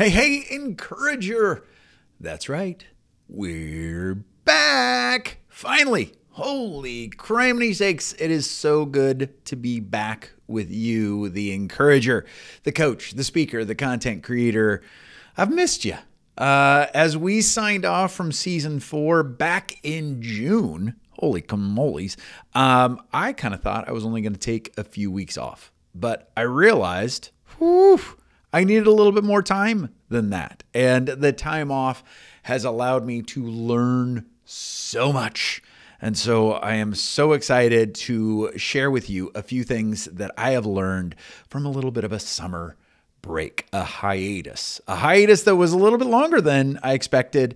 Hey, hey, encourager. That's right. We're back. Finally. Holy criminy sakes. It is so good to be back with you, the encourager, the coach, the speaker, the content creator. I've missed you. Uh, as we signed off from season four back in June, holy camolies, um, I kind of thought I was only going to take a few weeks off. But I realized, whew, I needed a little bit more time than that. And the time off has allowed me to learn so much. And so I am so excited to share with you a few things that I have learned from a little bit of a summer break, a hiatus, a hiatus that was a little bit longer than I expected,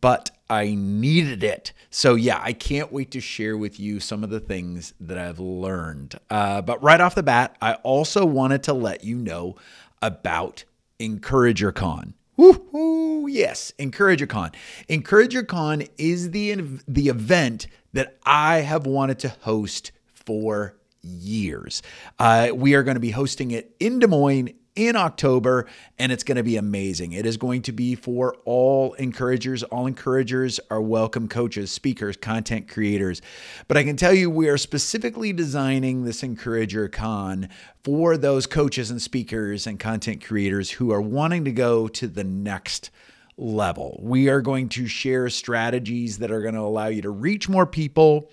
but I needed it. So, yeah, I can't wait to share with you some of the things that I've learned. Uh, but right off the bat, I also wanted to let you know about EncouragerCon. Woohoo! Yes, EncouragerCon. EncouragerCon is the the event that I have wanted to host for years. Uh, we are going to be hosting it in Des Moines in October, and it's going to be amazing. It is going to be for all encouragers. All encouragers are welcome coaches, speakers, content creators. But I can tell you, we are specifically designing this Encourager Con for those coaches and speakers and content creators who are wanting to go to the next level. We are going to share strategies that are going to allow you to reach more people,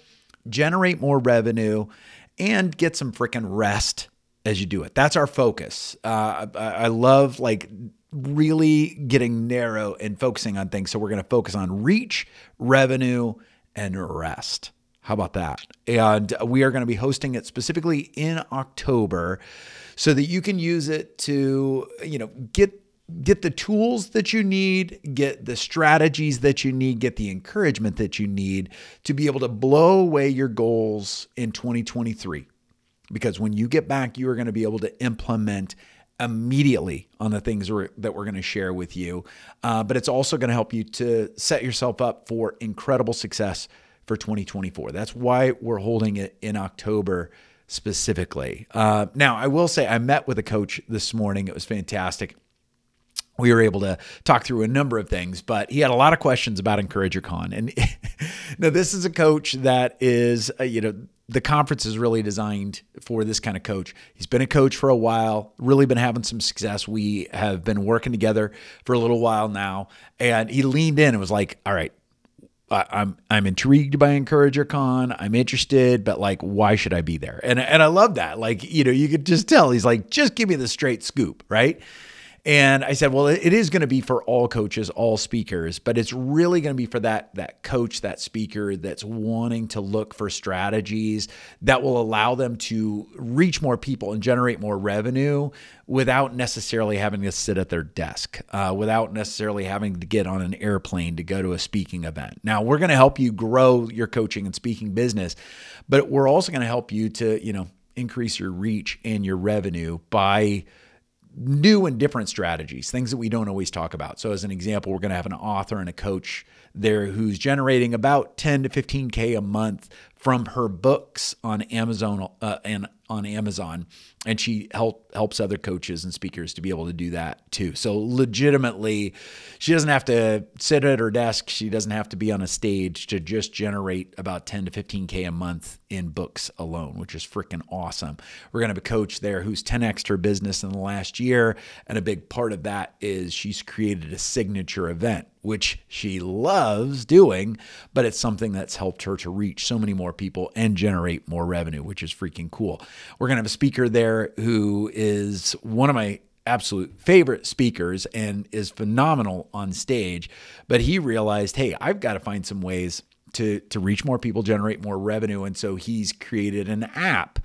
generate more revenue, and get some freaking rest as you do it. That's our focus. Uh, I love like really getting narrow and focusing on things. So we're going to focus on reach, revenue, and rest. How about that? And we are going to be hosting it specifically in October so that you can use it to, you know, get get the tools that you need, get the strategies that you need, get the encouragement that you need to be able to blow away your goals in 2023 because when you get back, you are going to be able to implement immediately on the things that we're going to share with you. Uh, but it's also going to help you to set yourself up for incredible success for 2024. That's why we're holding it in October specifically. Uh, now, I will say I met with a coach this morning. It was fantastic we were able to talk through a number of things, but he had a lot of questions about EncouragerCon. And now this is a coach that is, uh, you know, the conference is really designed for this kind of coach. He's been a coach for a while, really been having some success. We have been working together for a little while now, and he leaned in and was like, "All right, I'm I'm intrigued by EncouragerCon. I'm interested, but like, why should I be there?" And and I love that. Like, you know, you could just tell he's like, "Just give me the straight scoop, right?" And I said, well, it is going to be for all coaches, all speakers, but it's really going to be for that that coach, that speaker that's wanting to look for strategies that will allow them to reach more people and generate more revenue without necessarily having to sit at their desk, uh, without necessarily having to get on an airplane to go to a speaking event. Now, we're going to help you grow your coaching and speaking business, but we're also going to help you to, you know, increase your reach and your revenue by new and different strategies, things that we don't always talk about. So, as an example, we're going to have an author and a coach there who's generating about 10 to 15K a month from her books on Amazon uh, and on Amazon, and she help, helps other coaches and speakers to be able to do that too. So legitimately, she doesn't have to sit at her desk. She doesn't have to be on a stage to just generate about 10 to 15k a month in books alone, which is freaking awesome. We're gonna have a coach there who's 10x her business in the last year, and a big part of that is she's created a signature event which she loves doing, but it's something that's helped her to reach so many more people and generate more revenue, which is freaking cool. We're going to have a speaker there who is one of my absolute favorite speakers and is phenomenal on stage, but he realized, "Hey, I've got to find some ways to to reach more people, generate more revenue." And so he's created an app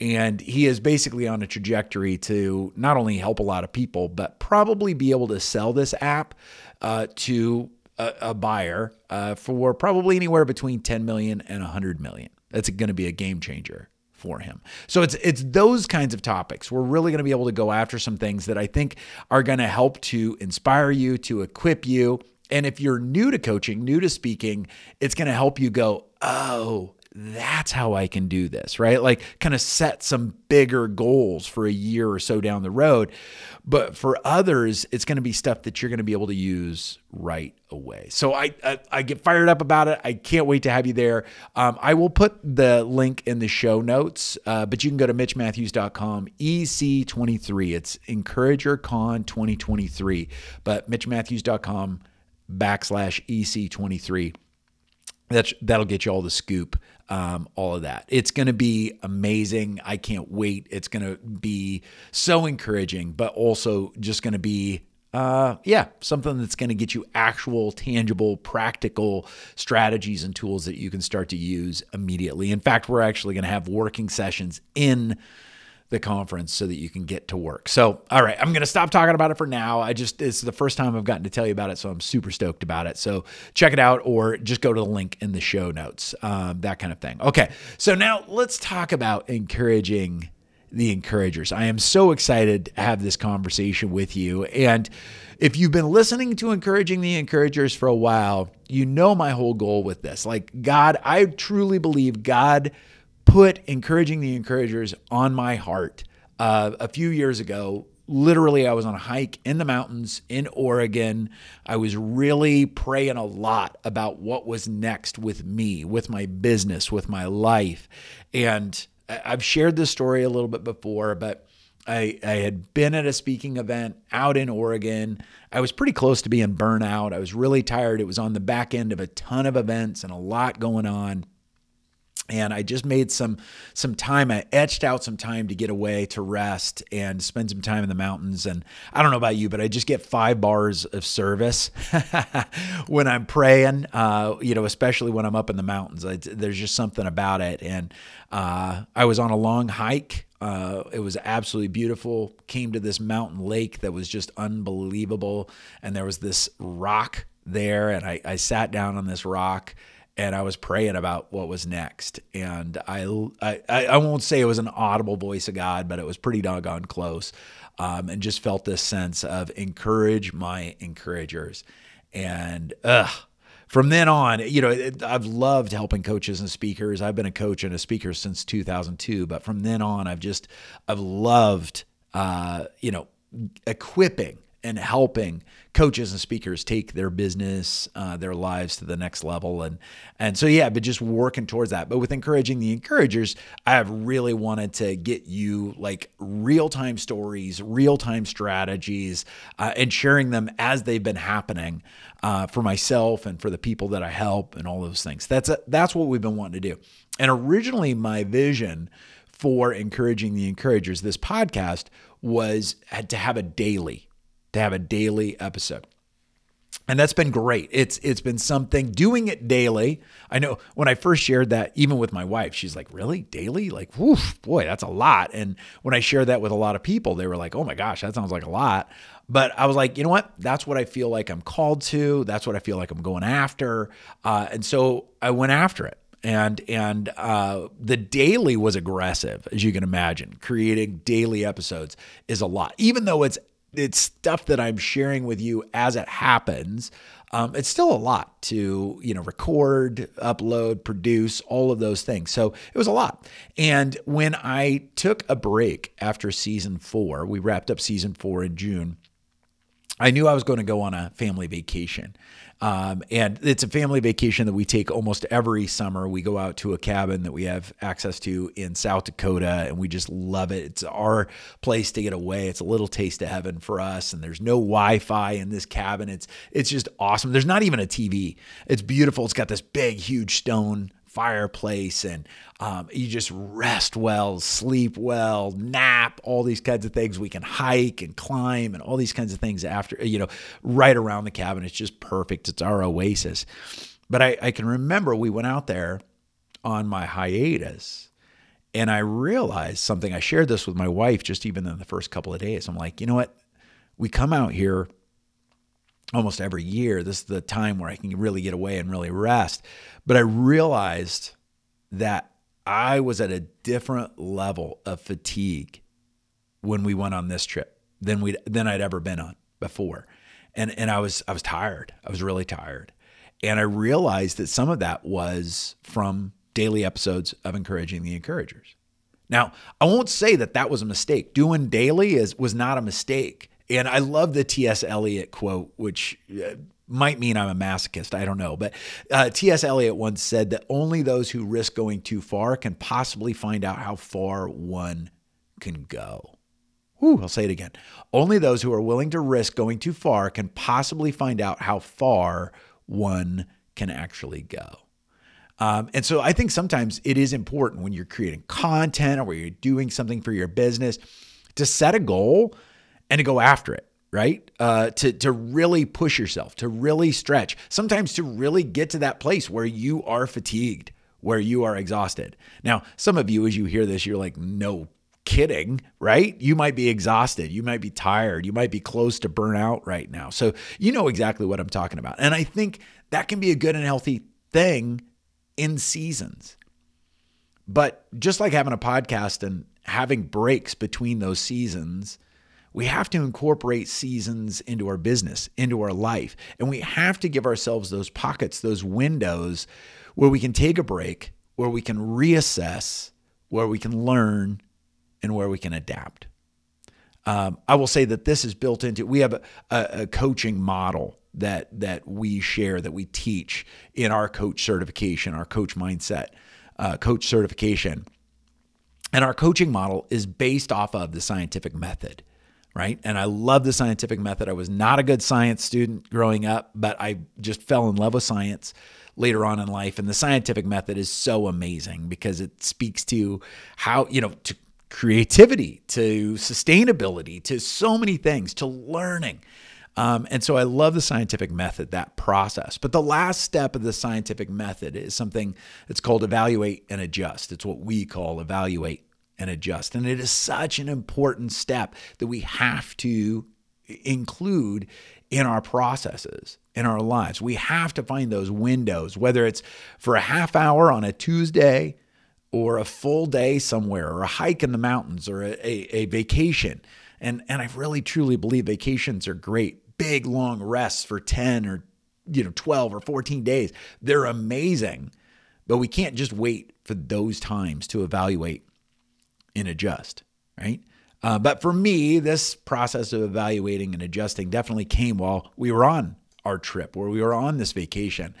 and he is basically on a trajectory to not only help a lot of people, but probably be able to sell this app uh, to a, a buyer uh, for probably anywhere between 10 million and 100 million. That's going to be a game changer for him. So it's it's those kinds of topics. We're really going to be able to go after some things that I think are going to help to inspire you, to equip you. And if you're new to coaching, new to speaking, it's going to help you go, "Oh, that's how I can do this, right? Like kind of set some bigger goals for a year or so down the road. But for others, it's going to be stuff that you're going to be able to use right away. So I, I, I get fired up about it. I can't wait to have you there. Um, I will put the link in the show notes, uh, but you can go to mitchmatthews.com EC23. It's EncouragerCon 2023, but mitchmatthews.com backslash EC23 that's that'll get you all the scoop um, all of that. It's going to be amazing. I can't wait. It's going to be so encouraging but also just going to be uh, yeah, something that's going to get you actual, tangible, practical strategies and tools that you can start to use immediately. In fact, we're actually going to have working sessions in the conference so that you can get to work. So, all right, I'm going to stop talking about it for now. I just, it's the first time I've gotten to tell you about it. So I'm super stoked about it. So check it out or just go to the link in the show notes, um, that kind of thing. Okay. So now let's talk about encouraging the encouragers. I am so excited to have this conversation with you. And if you've been listening to encouraging the encouragers for a while, you know my whole goal with this. Like, God, I truly believe God put encouraging the encouragers on my heart uh, a few years ago. Literally, I was on a hike in the mountains in Oregon. I was really praying a lot about what was next with me, with my business, with my life. And I've shared this story a little bit before, but I, I had been at a speaking event out in Oregon. I was pretty close to being burnout. I was really tired. It was on the back end of a ton of events and a lot going on and I just made some some time. I etched out some time to get away to rest and spend some time in the mountains. And I don't know about you, but I just get five bars of service when I'm praying. Uh, you know, especially when I'm up in the mountains. I, there's just something about it. And uh, I was on a long hike. Uh, it was absolutely beautiful. Came to this mountain lake that was just unbelievable, and there was this rock there, and I, I sat down on this rock and I was praying about what was next. And I, I, I won't say it was an audible voice of God, but it was pretty doggone close. Um, and just felt this sense of encourage my encouragers. And ugh, from then on, you know, it, I've loved helping coaches and speakers. I've been a coach and a speaker since 2002, but from then on, I've just, I've loved, uh, you know, equipping and helping coaches and speakers take their business, uh, their lives to the next level, and and so yeah, but just working towards that. But with encouraging the encouragers, I have really wanted to get you like real time stories, real time strategies, uh, and sharing them as they've been happening uh, for myself and for the people that I help and all those things. That's a, that's what we've been wanting to do. And originally, my vision for encouraging the encouragers, this podcast was had to have a daily to have a daily episode. And that's been great. It's it's been something doing it daily. I know when I first shared that, even with my wife, she's like, "Really, daily? Like, woof, boy, that's a lot." And when I shared that with a lot of people, they were like, "Oh my gosh, that sounds like a lot." But I was like, you know what? That's what I feel like I'm called to. That's what I feel like I'm going after. Uh, and so I went after it and and uh, the daily was aggressive as you can imagine creating daily episodes is a lot even though it's it's stuff that I'm sharing with you as it happens. Um, it's still a lot to you know record, upload, produce, all of those things. So it was a lot. And when I took a break after season four, we wrapped up season four in June. I knew I was going to go on a family vacation. Um, and it's a family vacation that we take almost every summer. We go out to a cabin that we have access to in South Dakota, and we just love it. It's our place to get away. It's a little taste of heaven for us. And there's no Wi-Fi in this cabin. It's it's just awesome. There's not even a TV. It's beautiful. It's got this big, huge stone fireplace and um, you just rest well, sleep well, nap, all these kinds of things. We can hike and climb and all these kinds of things after, you know, right around the cabin. It's just perfect. It's our oasis. But I, I can remember we went out there on my hiatus and I realized something. I shared this with my wife just even in the first couple of days. I'm like, you know what? We come out here almost every year. This is the time where I can really get away and really rest. But I realized that I was at a different level of fatigue when we went on this trip than we than I'd ever been on before. And and I was I was tired. I was really tired. And I realized that some of that was from daily episodes of Encouraging the Encouragers. Now, I won't say that that was a mistake. Doing daily is was not a mistake. And I love the T.S. Eliot quote, which uh, might mean I'm a masochist. I don't know. But uh, T.S. Eliot once said that only those who risk going too far can possibly find out how far one can go. Whew, I'll say it again. Only those who are willing to risk going too far can possibly find out how far one can actually go. Um, and so I think sometimes it is important when you're creating content or when you're doing something for your business to set a goal and to go after it right? Uh, to to really push yourself, to really stretch, sometimes to really get to that place where you are fatigued, where you are exhausted. Now, some of you, as you hear this, you're like, no kidding, right? You might be exhausted, you might be tired, you might be close to burnout right now. So you know exactly what I'm talking about, and I think that can be a good and healthy thing in seasons. But just like having a podcast and having breaks between those seasons we have to incorporate seasons into our business, into our life. And we have to give ourselves those pockets, those windows where we can take a break, where we can reassess, where we can learn, and where we can adapt. Um, I will say that this is built into. We have a, a, coaching model that that we share, that we teach in our coach certification, our coach mindset, uh, coach certification, and our coaching model is based off of the scientific method right? And I love the scientific method. I was not a good science student growing up, but I just fell in love with science later on in life. And the scientific method is so amazing because it speaks to how, you know, to creativity, to sustainability, to so many things, to learning. Um, and so I love the scientific method, that process. But the last step of the scientific method is something that's called evaluate and adjust. It's what we call evaluate and adjust. And it is such an important step that we have to include in our processes, in our lives. We have to find those windows, whether it's for a half hour on a Tuesday or a full day somewhere or a hike in the mountains or a, a, a vacation. And, and I really truly believe vacations are great. Big long rests for 10 or you know 12 or 14 days. They're amazing. But we can't just wait for those times to evaluate and adjust, right? Uh, but for me, this process of evaluating and adjusting definitely came while we were on our trip, where we were on this vacation,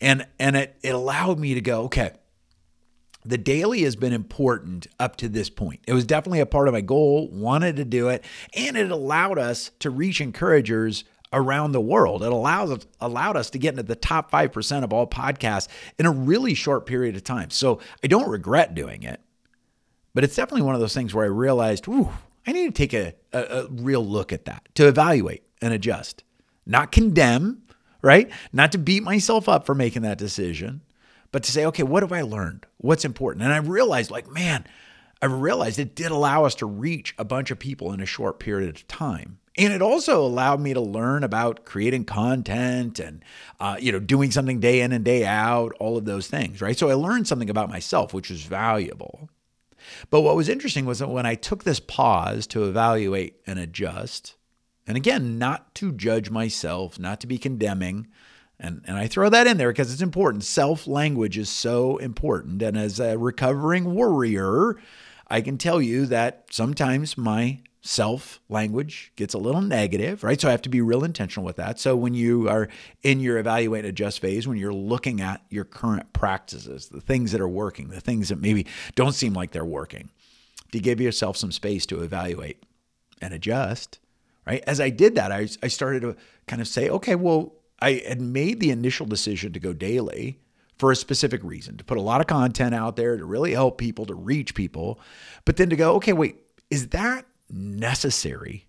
and and it it allowed me to go, okay. The daily has been important up to this point. It was definitely a part of my goal, wanted to do it, and it allowed us to reach encouragers around the world. It allows allowed us to get into the top 5% of all podcasts in a really short period of time. So I don't regret doing it. But it's definitely one of those things where I realized, ooh, I need to take a, a, a real look at that to evaluate and adjust, not condemn, right? Not to beat myself up for making that decision, but to say, okay, what have I learned? What's important? And I realized, like, man, I realized it did allow us to reach a bunch of people in a short period of time. And it also allowed me to learn about creating content and, uh, you know, doing something day in and day out, all of those things, right? So I learned something about myself, which was valuable. But what was interesting was that when I took this pause to evaluate and adjust, and again, not to judge myself, not to be condemning, and, and I throw that in there because it's important. Self language is so important. And as a recovering warrior, I can tell you that sometimes my self language gets a little negative, right? So I have to be real intentional with that. So when you are in your evaluate and adjust phase, when you're looking at your current practices, the things that are working, the things that maybe don't seem like they're working, to give yourself some space to evaluate and adjust, right? As I did that, I, I started to kind of say, okay, well, I had made the initial decision to go daily for a specific reason, to put a lot of content out there, to really help people, to reach people, but then to go, okay, wait, is that necessary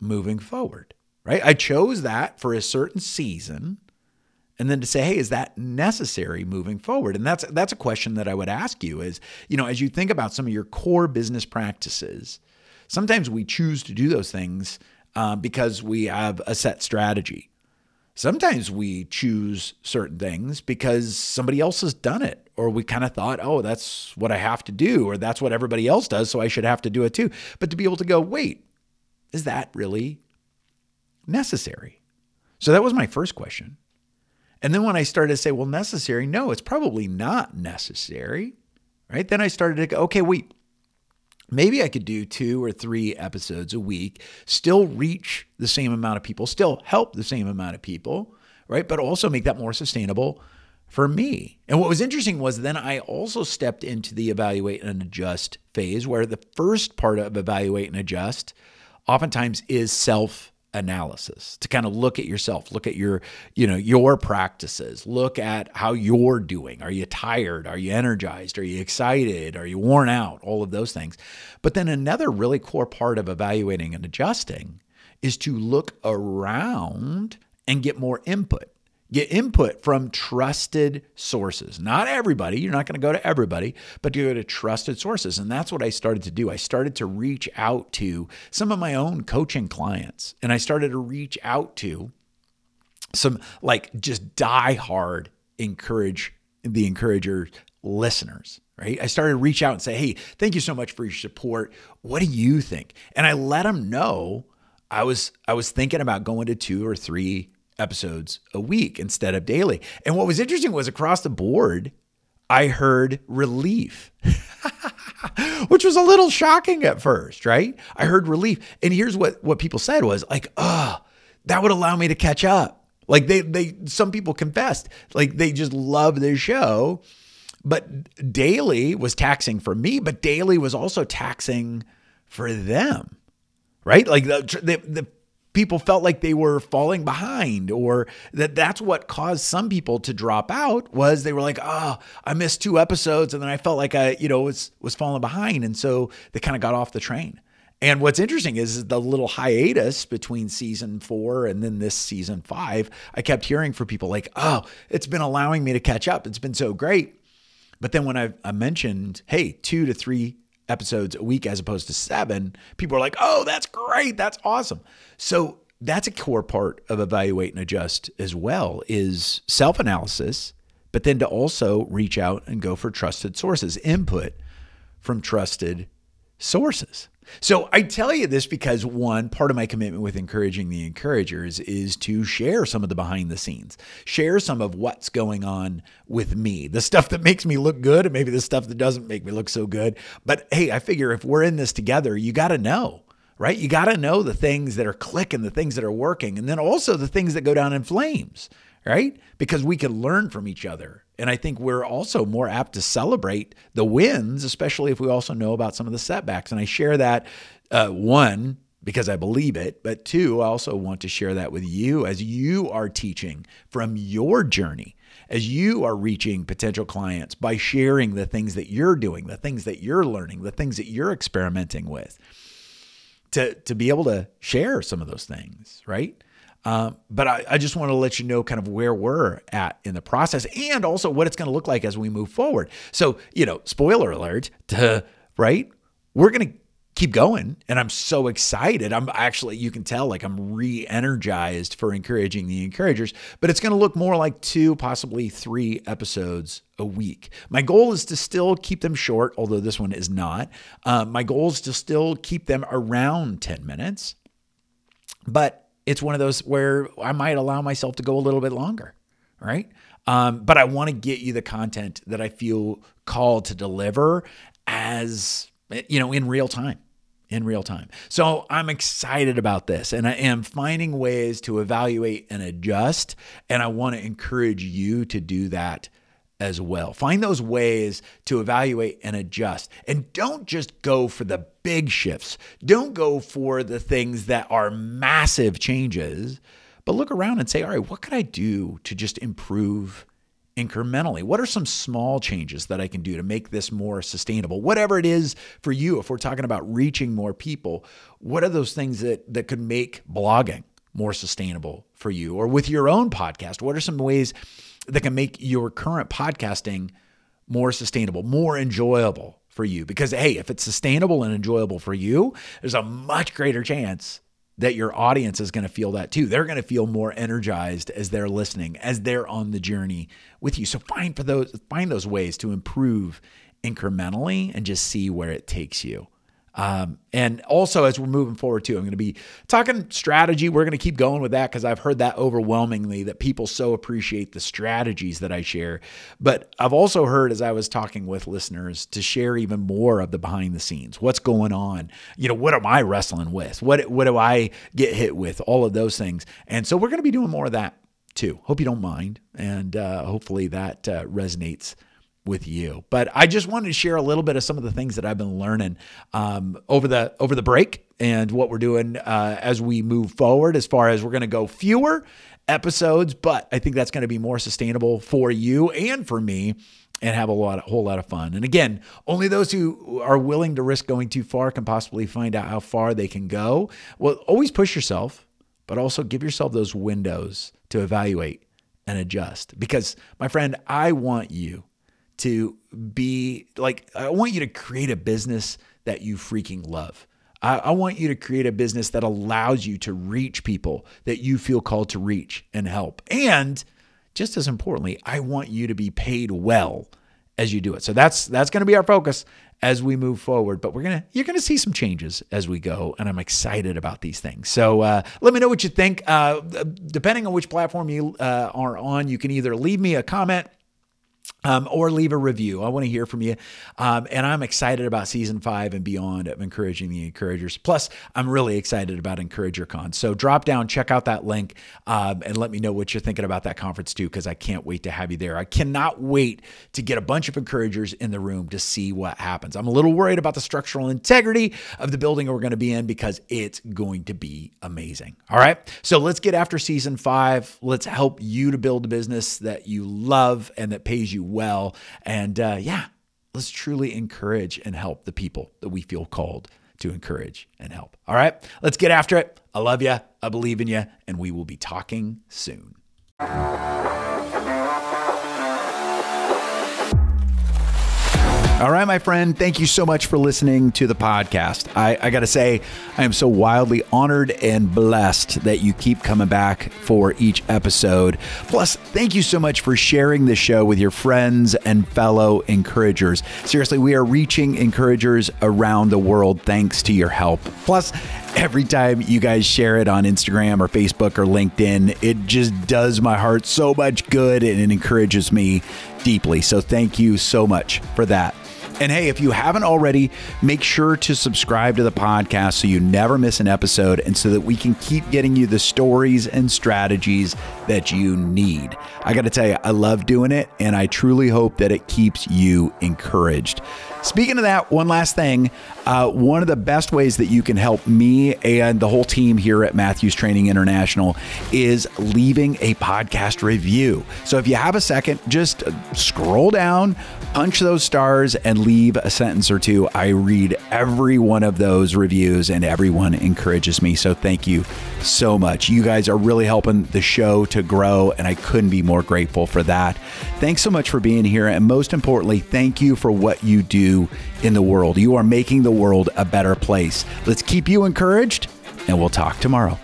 moving forward, right? I chose that for a certain season. And then to say, hey, is that necessary moving forward? And that's that's a question that I would ask you is, you know, as you think about some of your core business practices, sometimes we choose to do those things uh, because we have a set strategy. Sometimes we choose certain things because somebody else has done it, or we kind of thought, oh, that's what I have to do, or that's what everybody else does, so I should have to do it too. But to be able to go, wait, is that really necessary? So that was my first question. And then when I started to say, well, necessary, no, it's probably not necessary, right? Then I started to go, okay, wait, maybe I could do two or three episodes a week, still reach the same amount of people, still help the same amount of people, right? But also make that more sustainable for me. And what was interesting was then I also stepped into the evaluate and adjust phase, where the first part of evaluate and adjust oftentimes is self analysis to kind of look at yourself look at your you know your practices look at how you're doing. Are you tired? Are you energized? Are you excited? Are you worn out? All of those things. But then another really core part of evaluating and adjusting is to look around and get more input Get input from trusted sources. Not everybody, you're not going to go to everybody, but you go to trusted sources. And that's what I started to do. I started to reach out to some of my own coaching clients, and I started to reach out to some like just die hard encourage the encourager listeners right i started to reach out and say hey thank you so much for your support what do you think and i let them know i was i was thinking about going to two or three episodes a week instead of daily. And what was interesting was across the board, I heard relief, which was a little shocking at first, right? I heard relief. And here's what, what people said was like, oh, that would allow me to catch up. Like they, they, some people confessed, like they just love this show. But daily was taxing for me, but daily was also taxing for them right? Like the, the, the people felt like they were falling behind or that that's what caused some people to drop out was they were like oh i missed two episodes and then i felt like i you know was was falling behind and so they kind of got off the train. And what's interesting is the little hiatus between season four and then this season five i kept hearing from people like oh it's been allowing me to catch up. It's been so great. But then when i, I mentioned hey two to three episodes a week as opposed to seven, people are like, oh, that's great. That's awesome. So that's a core part of evaluate and adjust as well is self-analysis, but then to also reach out and go for trusted sources, input from trusted sources. So I tell you this because one part of my commitment with encouraging the encouragers is to share some of the behind the scenes, share some of what's going on with me, the stuff that makes me look good and maybe the stuff that doesn't make me look so good. But hey, I figure if we're in this together, you got to know right? You got to know the things that are clicking, the things that are working, and then also the things that go down in flames, right? Because we can learn from each other. And I think we're also more apt to celebrate the wins, especially if we also know about some of the setbacks. And I share that, uh, one, because I believe it, but two, I also want to share that with you as you are teaching from your journey, as you are reaching potential clients by sharing the things that you're doing, the things that you're learning, the things that you're experimenting with. To, to be able to share some of those things, right? Um, but I, I, just want to let you know kind of where we're at in the process and also what it's going to look like as we move forward. So, you know, spoiler alert, right? We're going to keep going. And I'm so excited. I'm actually, you can tell, like I'm re energized for encouraging the encouragers, but it's going to look more like two, possibly three episodes a week. My goal is to still keep them short, although this one is not. Uh, my goal is to still keep them around 10 minutes. But it's one of those where I might allow myself to go a little bit longer, right? Um, but I want to get you the content that I feel called to deliver as, you know, in real time. In real time. So I'm excited about this and I am finding ways to evaluate and adjust. And I want to encourage you to do that as well. Find those ways to evaluate and adjust. And don't just go for the big shifts. Don't go for the things that are massive changes, but look around and say, all right, what could I do to just improve incrementally? What are some small changes that I can do to make this more sustainable? Whatever it is for you, if we're talking about reaching more people, what are those things that, that could make blogging more sustainable for you? Or with your own podcast, what are some ways that can make your current podcasting more sustainable, more enjoyable for you. Because, hey, if it's sustainable and enjoyable for you, there's a much greater chance that your audience is going to feel that too. They're going to feel more energized as they're listening, as they're on the journey with you. So find for those find those ways to improve incrementally and just see where it takes you. Um, and also, as we're moving forward too, I'm going to be talking strategy. We're going to keep going with that because I've heard that overwhelmingly that people so appreciate the strategies that I share. But I've also heard as I was talking with listeners to share even more of the behind the scenes. What's going on? You know, what am I wrestling with? What what do I get hit with? All of those things. And so we're going to be doing more of that too. Hope you don't mind, and uh, hopefully that uh, resonates with you. But I just wanted to share a little bit of some of the things that I've been learning um, over the over the break and what we're doing uh, as we move forward. As far as we're going to go fewer episodes, but I think that's going to be more sustainable for you and for me. And have a lot, a whole lot of fun. And again, only those who are willing to risk going too far can possibly find out how far they can go. Well, always push yourself, but also give yourself those windows to evaluate and adjust. Because, my friend, I want you to be like, I want you to create a business that you freaking love. I, I, want you to create a business that allows you to reach people that you feel called to reach and help. And just as importantly, I want you to be paid well as you do it. So that's that's going to be our focus as we move forward. But we're gonna you're gonna see some changes as we go, and I'm excited about these things. So uh, let me know what you think. Uh, depending on which platform you uh, are on, you can either leave me a comment um, or leave a review. I want to hear from you. Um, and I'm excited about season five and beyond of Encouraging the Encouragers. Plus, I'm really excited about EncouragerCon. So drop down, check out that link, um, and let me know what you're thinking about that conference too, because I can't wait to have you there. I cannot wait to get a bunch of encouragers in the room to see what happens. I'm a little worried about the structural integrity of the building we're going to be in because it's going to be amazing. All right. So let's get after season five. Let's help you to build a business that you love and that pays you well. And uh, yeah, let's truly encourage and help the people that we feel called to encourage and help. All right, let's get after it. I love you. I believe in you. And we will be talking soon. All right, my friend, thank you so much for listening to the podcast. I, I got to say, I am so wildly honored and blessed that you keep coming back for each episode. Plus, thank you so much for sharing the show with your friends and fellow encouragers. Seriously, we are reaching encouragers around the world thanks to your help. Plus, every time you guys share it on Instagram or Facebook or LinkedIn, it just does my heart so much good and it encourages me deeply. So, thank you so much for that. And hey, if you haven't already, make sure to subscribe to the podcast so you never miss an episode and so that we can keep getting you the stories and strategies that you need. I got to tell you, I love doing it and I truly hope that it keeps you encouraged. Speaking of that, one last thing. Uh, one of the best ways that you can help me and the whole team here at Matthews Training International is leaving a podcast review. So if you have a second, just scroll down, punch those stars, and leave a sentence or two. I read every one of those reviews and everyone encourages me. So thank you so much. You guys are really helping the show to grow, and I couldn't be more grateful for that. Thanks so much for being here. And most importantly, thank you for what you do in the world. You are making the world a better place. Let's keep you encouraged, and we'll talk tomorrow.